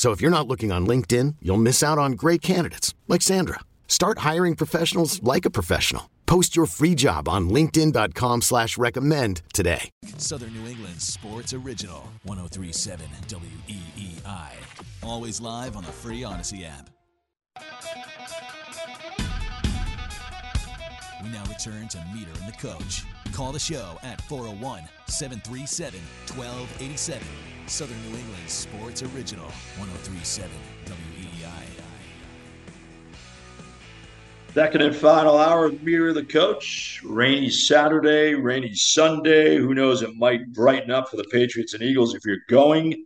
So if you're not looking on LinkedIn, you'll miss out on great candidates like Sandra. Start hiring professionals like a professional. Post your free job on LinkedIn.com slash recommend today. Southern New England Sports Original 1037 WEEI. Always live on the free Odyssey app. We now return to Meter and the Coach. Call the show at 401 737 1287. Southern New England Sports Original 1037 WEEI. Second and final hour of Meter and the Coach. Rainy Saturday, rainy Sunday. Who knows? It might brighten up for the Patriots and Eagles if you're going.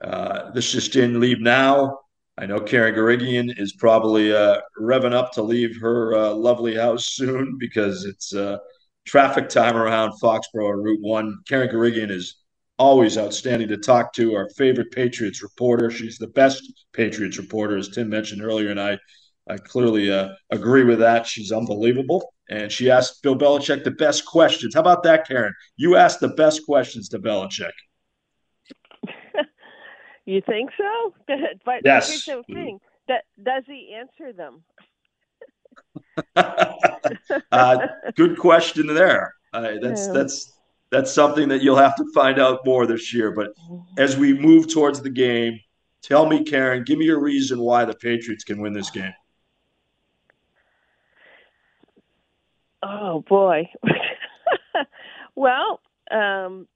Uh, this just in, leave now. I know Karen Guregian is probably uh, revving up to leave her uh, lovely house soon because it's uh, traffic time around Foxborough and Route 1. Karen Guregian is always outstanding to talk to. Our favorite Patriots reporter. She's the best Patriots reporter, as Tim mentioned earlier, and I, I clearly uh, agree with that. She's unbelievable, and she asked Bill Belichick the best questions. How about that, Karen? You asked the best questions to Belichick. You think so? but yes. here's the thing: that does he answer them? uh, good question there. Uh, that's yeah. that's that's something that you'll have to find out more this year. But as we move towards the game, tell me, Karen, give me your reason why the Patriots can win this game. Oh boy. well, um,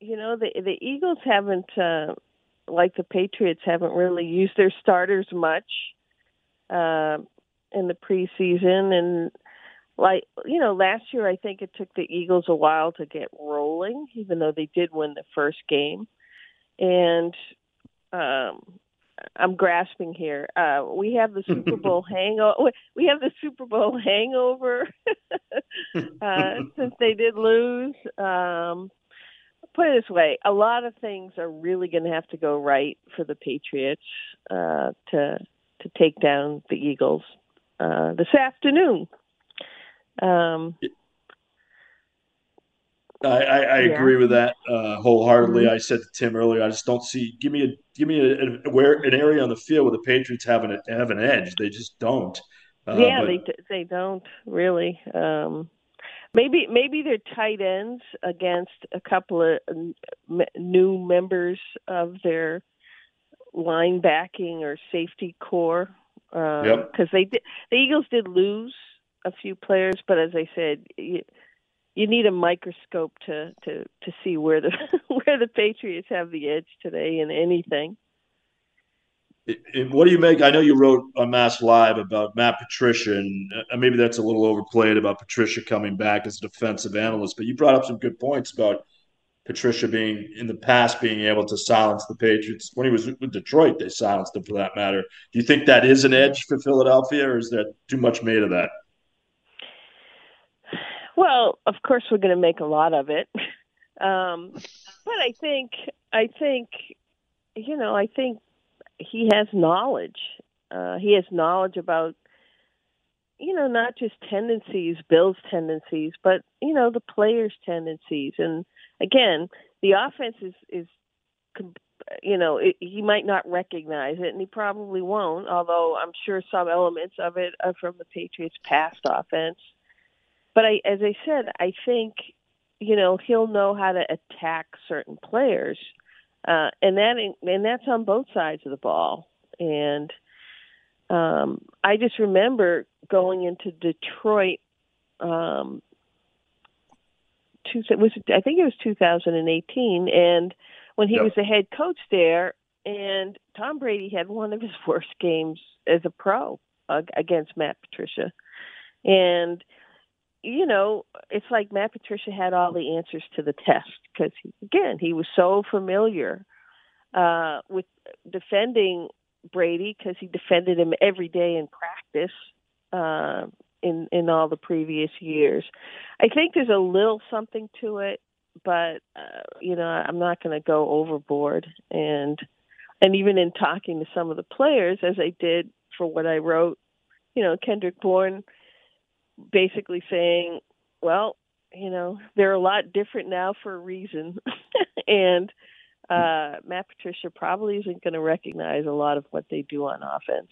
you know the the Eagles haven't, uh, like the Patriots, haven't really used their starters much uh, in the preseason, and like you know last year i think it took the eagles a while to get rolling even though they did win the first game. And um i'm grasping here. Uh we have the super bowl hangover we have the super bowl hangover uh since they did lose. Um put it this way a lot of things are really going to have to go right for the patriots uh to to take down the eagles uh this afternoon um, I, I, I yeah. agree with that uh, wholeheartedly. Mm-hmm. I said to Tim earlier, I just don't see. Give me a give me a, a where an area on the field where the Patriots have an have an edge. They just don't. Uh, yeah, but, they they don't really. Um, maybe maybe they're tight ends against a couple of new members of their linebacking or safety core. Because um, yep. they did, the Eagles did lose a few players, but as I said, you, you need a microscope to to to see where the where the Patriots have the edge today in anything. What do you make? I know you wrote on Mass Live about Matt Patricia, and uh, maybe that's a little overplayed about Patricia coming back as a defensive analyst. But you brought up some good points about Patricia being in the past being able to silence the Patriots. When he was with Detroit, they silenced him for that matter. Do you think that is an edge for Philadelphia, or is that too much made of that? Well, of course, we're going to make a lot of it, um, but I think I think you know I think he has knowledge. Uh, he has knowledge about you know not just tendencies, Bill's tendencies, but you know the players' tendencies. And again, the offense is is you know it, he might not recognize it, and he probably won't. Although I'm sure some elements of it are from the Patriots' past offense but I, as I said, I think you know he'll know how to attack certain players, uh, and that and that's on both sides of the ball. And Um, I just remember going into Detroit. Um, two, was it, I think it was 2018, and when he yep. was the head coach there, and Tom Brady had one of his worst games as a pro uh, against Matt Patricia, and you know, it's like Matt Patricia had all the answers to the test because, again, he was so familiar uh, with defending Brady because he defended him every day in practice uh, in in all the previous years. I think there's a little something to it, but uh, you know, I'm not going to go overboard. And and even in talking to some of the players, as I did for what I wrote, you know, Kendrick Bourne basically saying, well, you know, they're a lot different now for a reason. and uh, Matt Patricia probably isn't going to recognize a lot of what they do on offense.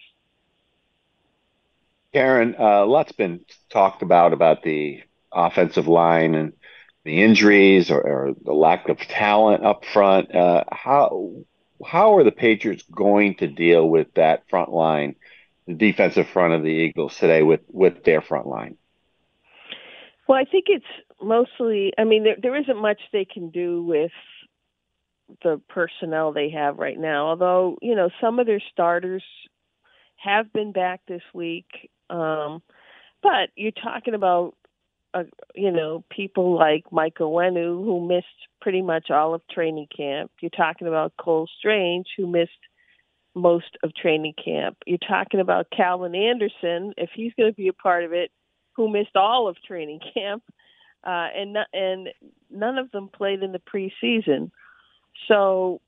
Karen, uh, a lot's been talked about about the offensive line and the injuries or, or the lack of talent up front. Uh, how how are the Patriots going to deal with that front line the defensive front of the Eagles today with with their front line? Well, I think it's mostly. I mean, there there isn't much they can do with the personnel they have right now. Although you know some of their starters have been back this week, um, but you're talking about uh, you know people like Mike Onwenu who missed pretty much all of training camp. You're talking about Cole Strange who missed most of training camp. You're talking about Calvin Anderson, if he's going to be a part of it, who missed all of training camp, uh, and and none of them played in the preseason. So,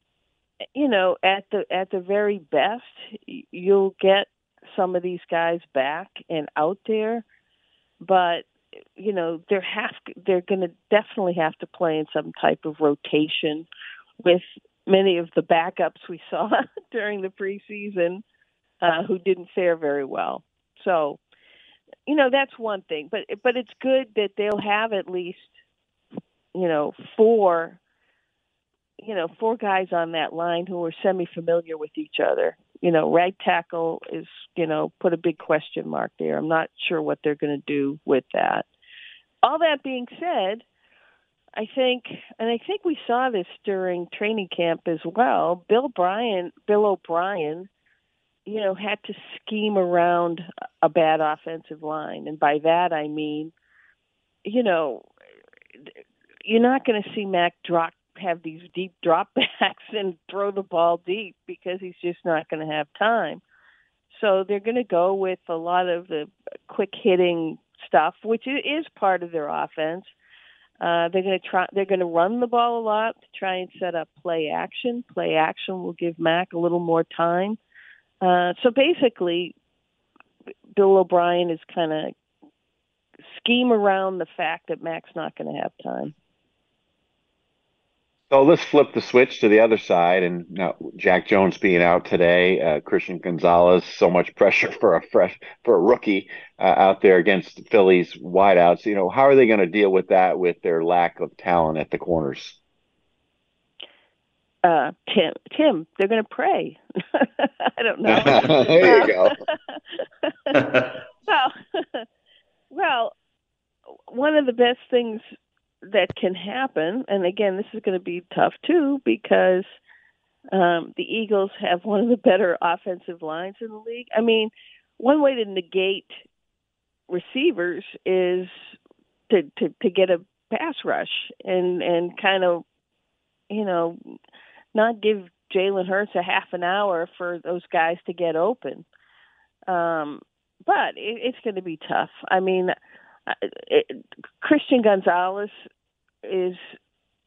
you know, at the at the very best, you'll get some of these guys back and out there, but you know they're have they're going to definitely have to play in some type of rotation with many of the backups we saw during the preseason uh, who didn't fare very well. So, you know, that's one thing. But but it's good that they'll have at least, you know, four, you know, four guys on that line who are semi-familiar with each other. You know, right tackle is, you know, put a big question mark there. I'm not sure what they're going to do with that. All that being said, I think, and I think we saw this during training camp as well. Bill Bryan, Bill O'Brien, you know, had to scheme around a bad offensive line, and by that I mean, you know, you're not going to see Mac drop have these deep drop backs and throw the ball deep because he's just not going to have time. So they're going to go with a lot of the quick hitting stuff, which is part of their offense uh, they're going to try. They're going to run the ball a lot to try and set up play action. Play action will give Mac a little more time. Uh, so basically, Bill O'Brien is kind of scheme around the fact that Mac's not going to have time. So let's flip the switch to the other side. And now Jack Jones being out today, uh, Christian Gonzalez, so much pressure for a fresh for a rookie uh, out there against Philly's wideouts. You know, how are they going to deal with that with their lack of talent at the corners? Uh, Tim, Tim, they're going to pray. I don't know. there you go. well, well, one of the best things that can happen, and again, this is going to be tough too because um, the Eagles have one of the better offensive lines in the league. I mean, one way to negate receivers is to to, to get a pass rush and and kind of you know not give Jalen Hurts a half an hour for those guys to get open. Um, but it, it's going to be tough. I mean, Christian Gonzalez is,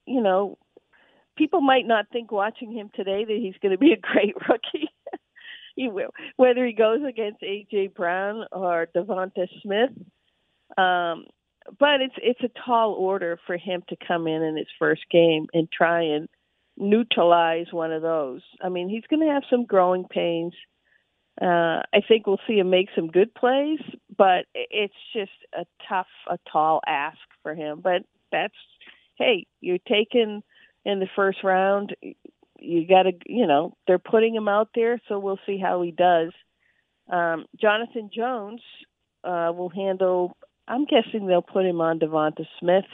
you know, people might not think watching him today that he's going to be a great rookie. he will, whether he goes against AJ Brown or Devonta Smith. Um, but it's it's a tall order for him to come in in his first game and try and neutralize one of those. I mean, he's going to have some growing pains. Uh, I think we'll see him make some good plays, but it's just a tough, a tall ask for him. But that's, hey, you're taking in the first round. You got to, you know, they're putting him out there, so we'll see how he does. Um, Jonathan Jones uh, will handle. I'm guessing they'll put him on Devonta Smith.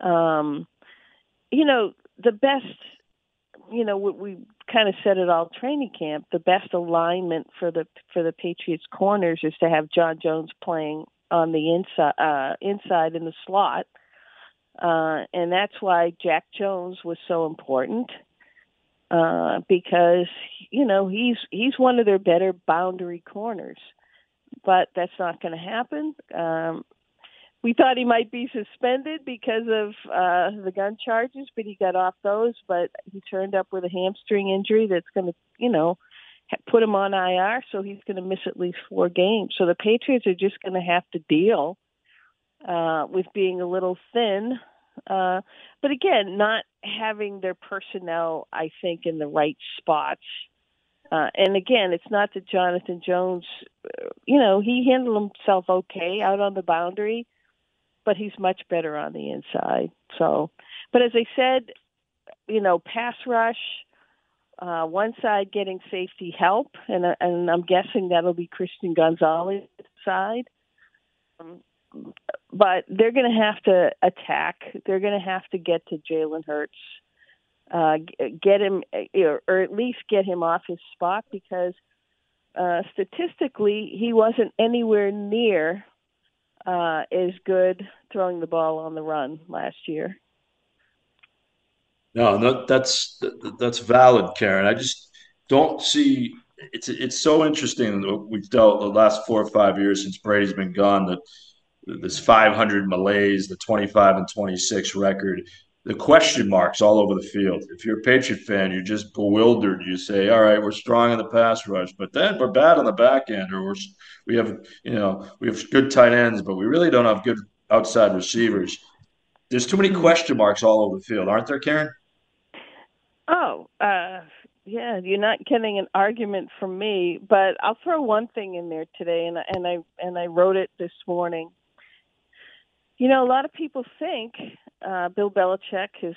Um, you know, the best. You know, we, we kind of said it all training camp. The best alignment for the for the Patriots corners is to have John Jones playing on the inside uh, inside in the slot, uh, and that's why Jack Jones was so important uh, because you know he's he's one of their better boundary corners, but that's not going to happen. Um, we thought he might be suspended because of uh, the gun charges, but he got off those. But he turned up with a hamstring injury that's going to, you know, put him on IR, so he's going to miss at least four games. So the Patriots are just going to have to deal uh, with being a little thin. Uh, but again, not having their personnel, I think, in the right spots. Uh, and again, it's not that Jonathan Jones, uh, you know, he handled himself okay out on the boundary, but he's much better on the inside. So, but as I said, you know, pass rush, uh, one side getting safety help, and uh, and I'm guessing that'll be Christian Gonzalez side. Um, but they're going to have to attack. They're going to have to get to Jalen Hurts, uh, get him, or, or at least get him off his spot because uh, statistically he wasn't anywhere near uh, as good throwing the ball on the run last year. No, no, that's that's valid, Karen. I just don't see. It's it's so interesting we've dealt the last four or five years since Brady's been gone that this 500 malaise, the 25 and 26 record, the question marks all over the field. If you're a Patriot fan, you're just bewildered. You say, "All right, we're strong in the pass rush, but then we're bad on the back end, or we're we have you know we have good tight ends, but we really don't have good outside receivers." There's too many question marks all over the field, aren't there, Karen? Oh, uh, yeah, you're not getting an argument from me, but I'll throw one thing in there today, and and I and I wrote it this morning. You know, a lot of people think uh, Bill Belichick has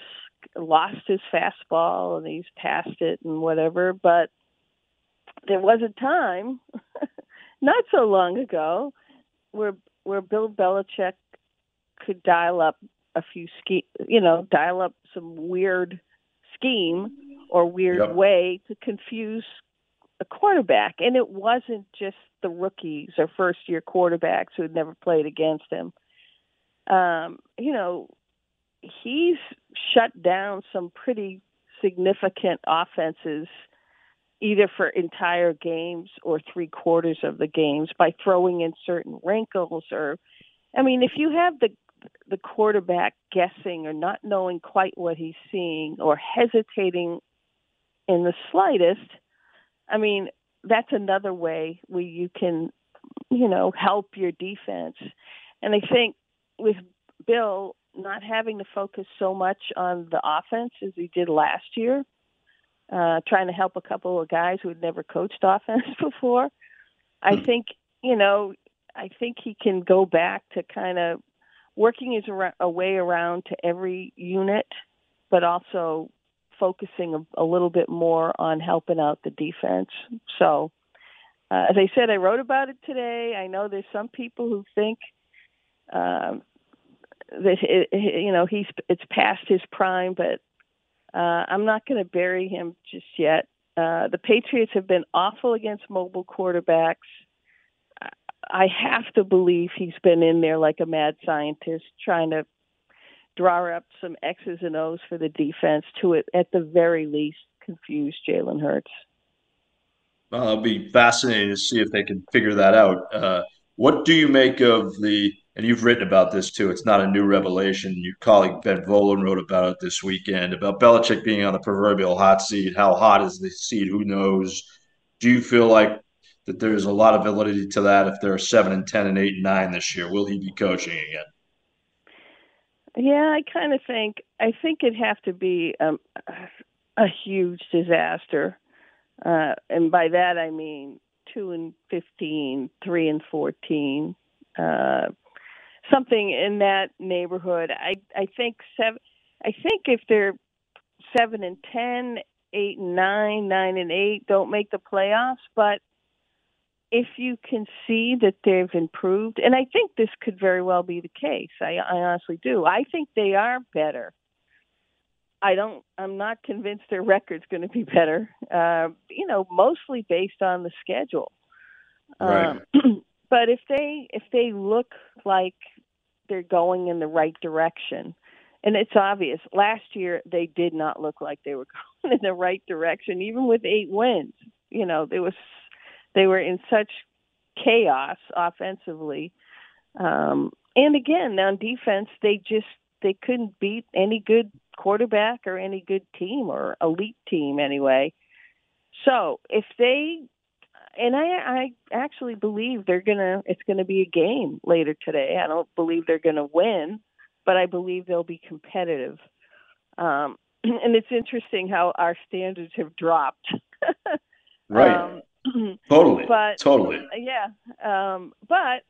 lost his fastball and he's passed it and whatever, but there was a time, not so long ago, where where Bill Belichick could dial up a few ski, you know, dial up some weird scheme or weird yep. way to confuse a quarterback. And it wasn't just the rookies or first year quarterbacks who had never played against him. Um, you know, he's shut down some pretty significant offenses either for entire games or three quarters of the games by throwing in certain wrinkles or I mean if you have the the quarterback guessing or not knowing quite what he's seeing or hesitating in the slightest, I mean, that's another way where you can, you know, help your defense. And I think with Bill not having to focus so much on the offense as he did last year, uh, trying to help a couple of guys who had never coached offense before, I hmm. think, you know, I think he can go back to kind of working his a way around to every unit, but also focusing a, a little bit more on helping out the defense. So, uh, as I said, I wrote about it today. I know there's some people who think um, that it, you know he's it's past his prime, but uh, I'm not going to bury him just yet. Uh, the Patriots have been awful against mobile quarterbacks. I have to believe he's been in there like a mad scientist trying to draw up some X's and O's for the defense to, at the very least, confuse Jalen Hurts. Well, it'll be fascinating to see if they can figure that out. Uh, what do you make of the, and you've written about this too, it's not a new revelation. Your colleague Ben Volin wrote about it this weekend about Belichick being on the proverbial hot seat. How hot is the seat? Who knows? Do you feel like that there's a lot of validity to that if they're seven and ten and eight and nine this year. Will he be coaching again? Yeah, I kind of think I think it'd have to be um, a huge disaster, uh, and by that I mean two and fifteen, three and fourteen, uh, something in that neighborhood. I I think seven. I think if they're seven and ten, eight and nine, nine and eight, don't make the playoffs, but if you can see that they've improved, and I think this could very well be the case. I, I honestly do. I think they are better. I don't. I'm not convinced their record's going to be better. Uh, you know, mostly based on the schedule. Right. Um, but if they if they look like they're going in the right direction, and it's obvious. Last year they did not look like they were going in the right direction, even with eight wins. You know, there was they were in such chaos offensively. Um, and again, on defense, they just they couldn't beat any good quarterback or any good team or elite team anyway. So if they and I I actually believe they're gonna it's gonna be a game later today. I don't believe they're gonna win, but I believe they'll be competitive. Um, and it's interesting how our standards have dropped. right. Um, totally. But totally. yeah, um, but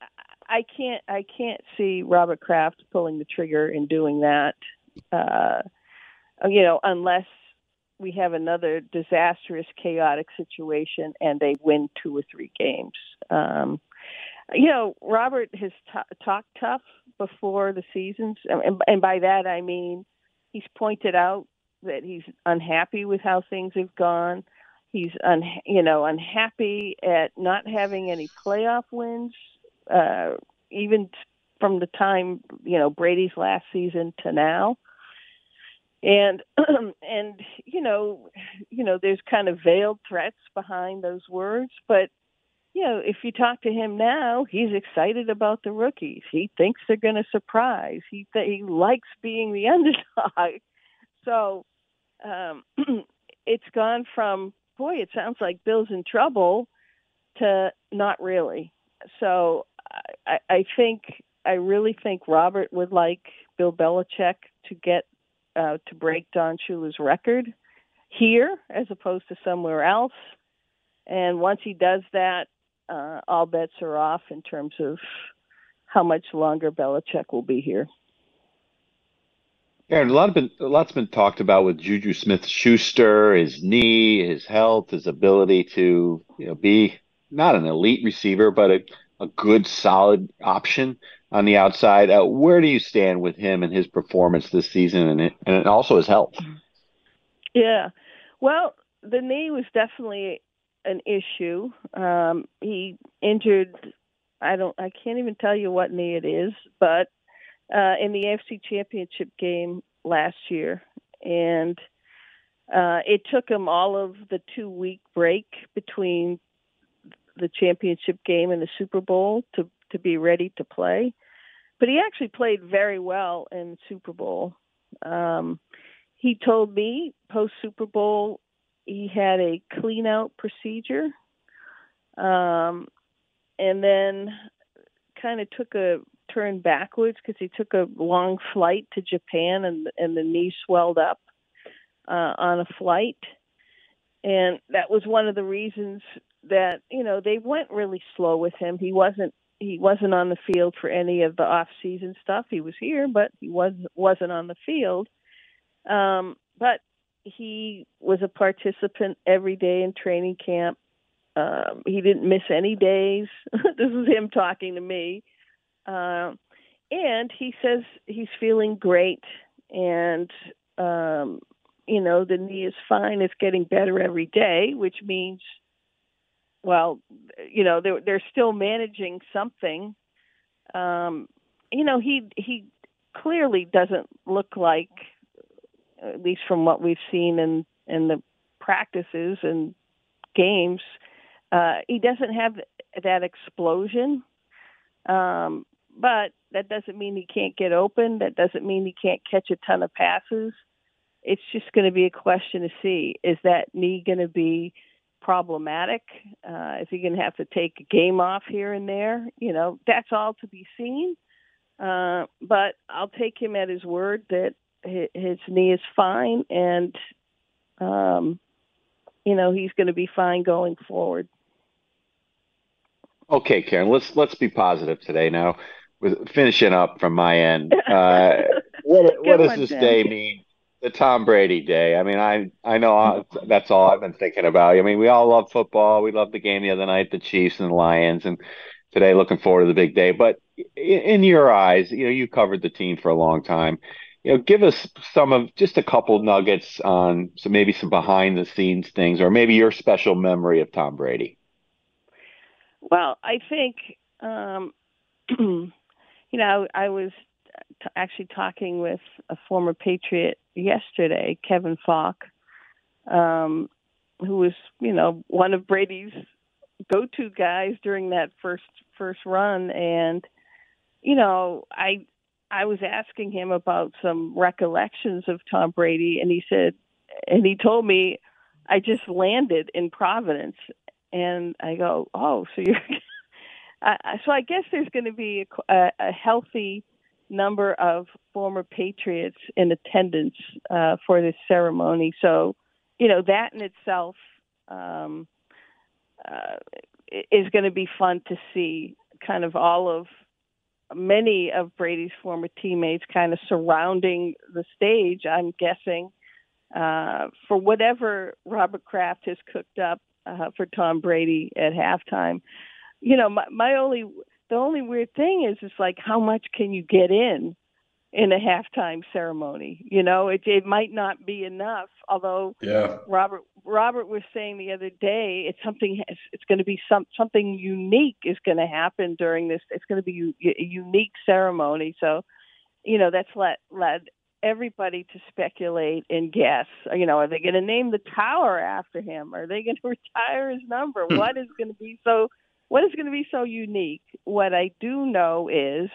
I can't I can't see Robert Kraft pulling the trigger and doing that. Uh, you know, unless we have another disastrous, chaotic situation and they win two or three games. Um, you know, Robert has t- talked tough before the seasons, and, and by that I mean he's pointed out that he's unhappy with how things have gone. He's un, you know, unhappy at not having any playoff wins, uh, even from the time you know Brady's last season to now. And and you know, you know, there's kind of veiled threats behind those words, but you know, if you talk to him now, he's excited about the rookies. He thinks they're going to surprise. He th- he likes being the underdog. So um, it's gone from boy, it sounds like Bill's in trouble to not really. So I, I think I really think Robert would like Bill Belichick to get uh, to break Don Shula's record here as opposed to somewhere else. And once he does that, uh, all bets are off in terms of how much longer Belichick will be here. Aaron, a lot been a lot's been talked about with Juju Smith Schuster, his knee, his health, his ability to you know be not an elite receiver, but a, a good solid option on the outside. Uh, where do you stand with him and his performance this season, and and also his health? Yeah, well, the knee was definitely an issue. Um, he injured. I don't. I can't even tell you what knee it is, but uh, in the AFC Championship game last year, and uh, it took him all of the two week break between the championship game and the Super Bowl to to be ready to play. But he actually played very well in Super Bowl. Um, he told me post Super Bowl he had a clean out procedure, um, and then kind of took a turn backwards because he took a long flight to Japan and and the knee swelled up uh, on a flight, and that was one of the reasons that you know they went really slow with him. He wasn't he wasn't on the field for any of the off season stuff. He was here, but he was wasn't on the field. Um, but he was a participant every day in training camp. Um, he didn't miss any days. this is him talking to me. Uh, and he says he's feeling great, and um, you know the knee is fine. It's getting better every day, which means, well, you know they're they're still managing something. Um, you know he he clearly doesn't look like, at least from what we've seen in in the practices and games, uh, he doesn't have that explosion. Um, but that doesn't mean he can't get open. That doesn't mean he can't catch a ton of passes. It's just going to be a question to see is that knee going to be problematic? Uh, is he going to have to take a game off here and there? You know, that's all to be seen. Uh, but I'll take him at his word that his knee is fine and, um, you know, he's going to be fine going forward. Okay, Karen, let's let's be positive today. Now, with finishing up from my end, uh, what what does this day mean the Tom Brady day. I mean, I I know I, that's all I've been thinking about. I mean, we all love football. We loved the game the other night, the Chiefs and the Lions, and today looking forward to the big day. But in your eyes, you know, you covered the team for a long time. You know, give us some of just a couple nuggets on some maybe some behind the scenes things, or maybe your special memory of Tom Brady. Well, I think um, you know I was t- actually talking with a former Patriot yesterday, Kevin Faulk, um, who was you know one of Brady's go-to guys during that first first run, and you know I I was asking him about some recollections of Tom Brady, and he said, and he told me I just landed in Providence, and I go, oh, so you're. uh, so I guess there's going to be a, a healthy number of former patriots in attendance uh, for this ceremony. So, you know, that in itself um, uh, is going to be fun to see. Kind of all of many of Brady's former teammates kind of surrounding the stage. I'm guessing uh, for whatever Robert Kraft has cooked up uh, for Tom Brady at halftime. You know, my, my only the only weird thing is it's like how much can you get in in a halftime ceremony? You know it it might not be enough although yeah. Robert robert was saying the other day it's something it's going to be some something unique is going to happen during this it's going to be a unique ceremony. So you know that's let led everybody to speculate and guess. You know are they going to name the tower after him? Are they going to retire his number? Hmm. what is going to be so what is going to be so unique? What I do know is,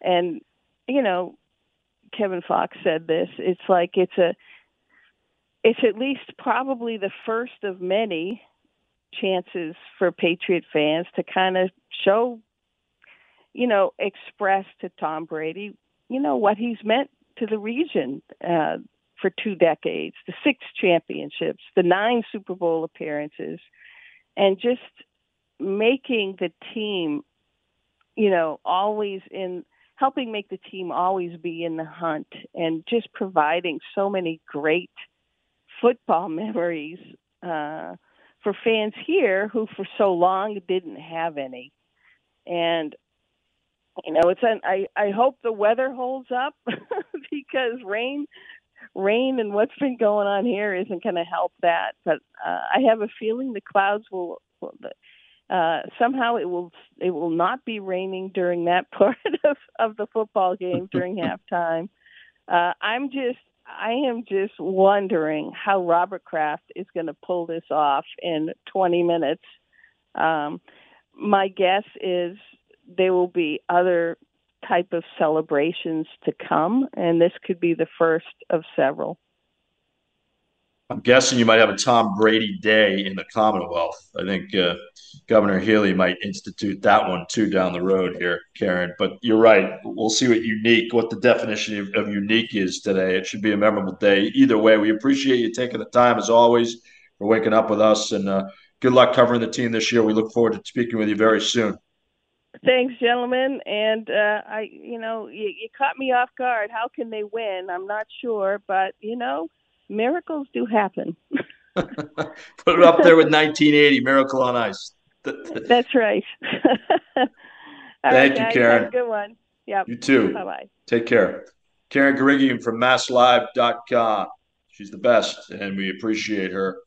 and you know, Kevin Faulk said this. It's like it's a, it's at least probably the first of many chances for Patriot fans to kind of show, you know, express to Tom Brady, you know, what he's meant to the region uh, for two decades, the six championships, the nine Super Bowl appearances, and just making the team, you know, always in helping make the team always be in the hunt and just providing so many great football memories uh, for fans here who for so long didn't have any. And you know, it's an I I hope the weather holds up because rain rain and what's been going on here isn't going to help that. But uh, I have a feeling the clouds will, will uh, somehow it will it will not be raining during that part of, of the football game during halftime. Uh, I'm just I am just wondering how Robert Kraft is going to pull this off in 20 minutes. Um, my guess is there will be other type of celebrations to come, and this could be the first of several. I'm guessing you might have a Tom Brady day in the Commonwealth. I think uh, Governor Healey might institute that one too down the road here, Karen. But you're right. We'll see what unique, what the definition of, of unique is today. It should be a memorable day. Either way, we appreciate you taking the time as always for waking up with us, and uh, good luck covering the team this year. We look forward to speaking with you very soon. Thanks, gentlemen. And uh, I, you know, you, you caught me off guard. How can they win? I'm not sure, but you know, miracles do happen. Put it up there with 1980, Miracle on Ice. That's right. Thank right, you, guys, Karen. Have a good one. Yep. You too. Bye bye. Take care. Karen Guregian from MassLive.com. She's the best, and we appreciate her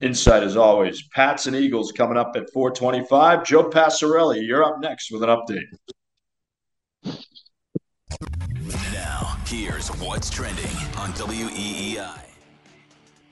insight as always. Pats and Eagles coming up at 425. Joe Passarelli, you're up next with an update. Now, here's what's trending on E WEEI.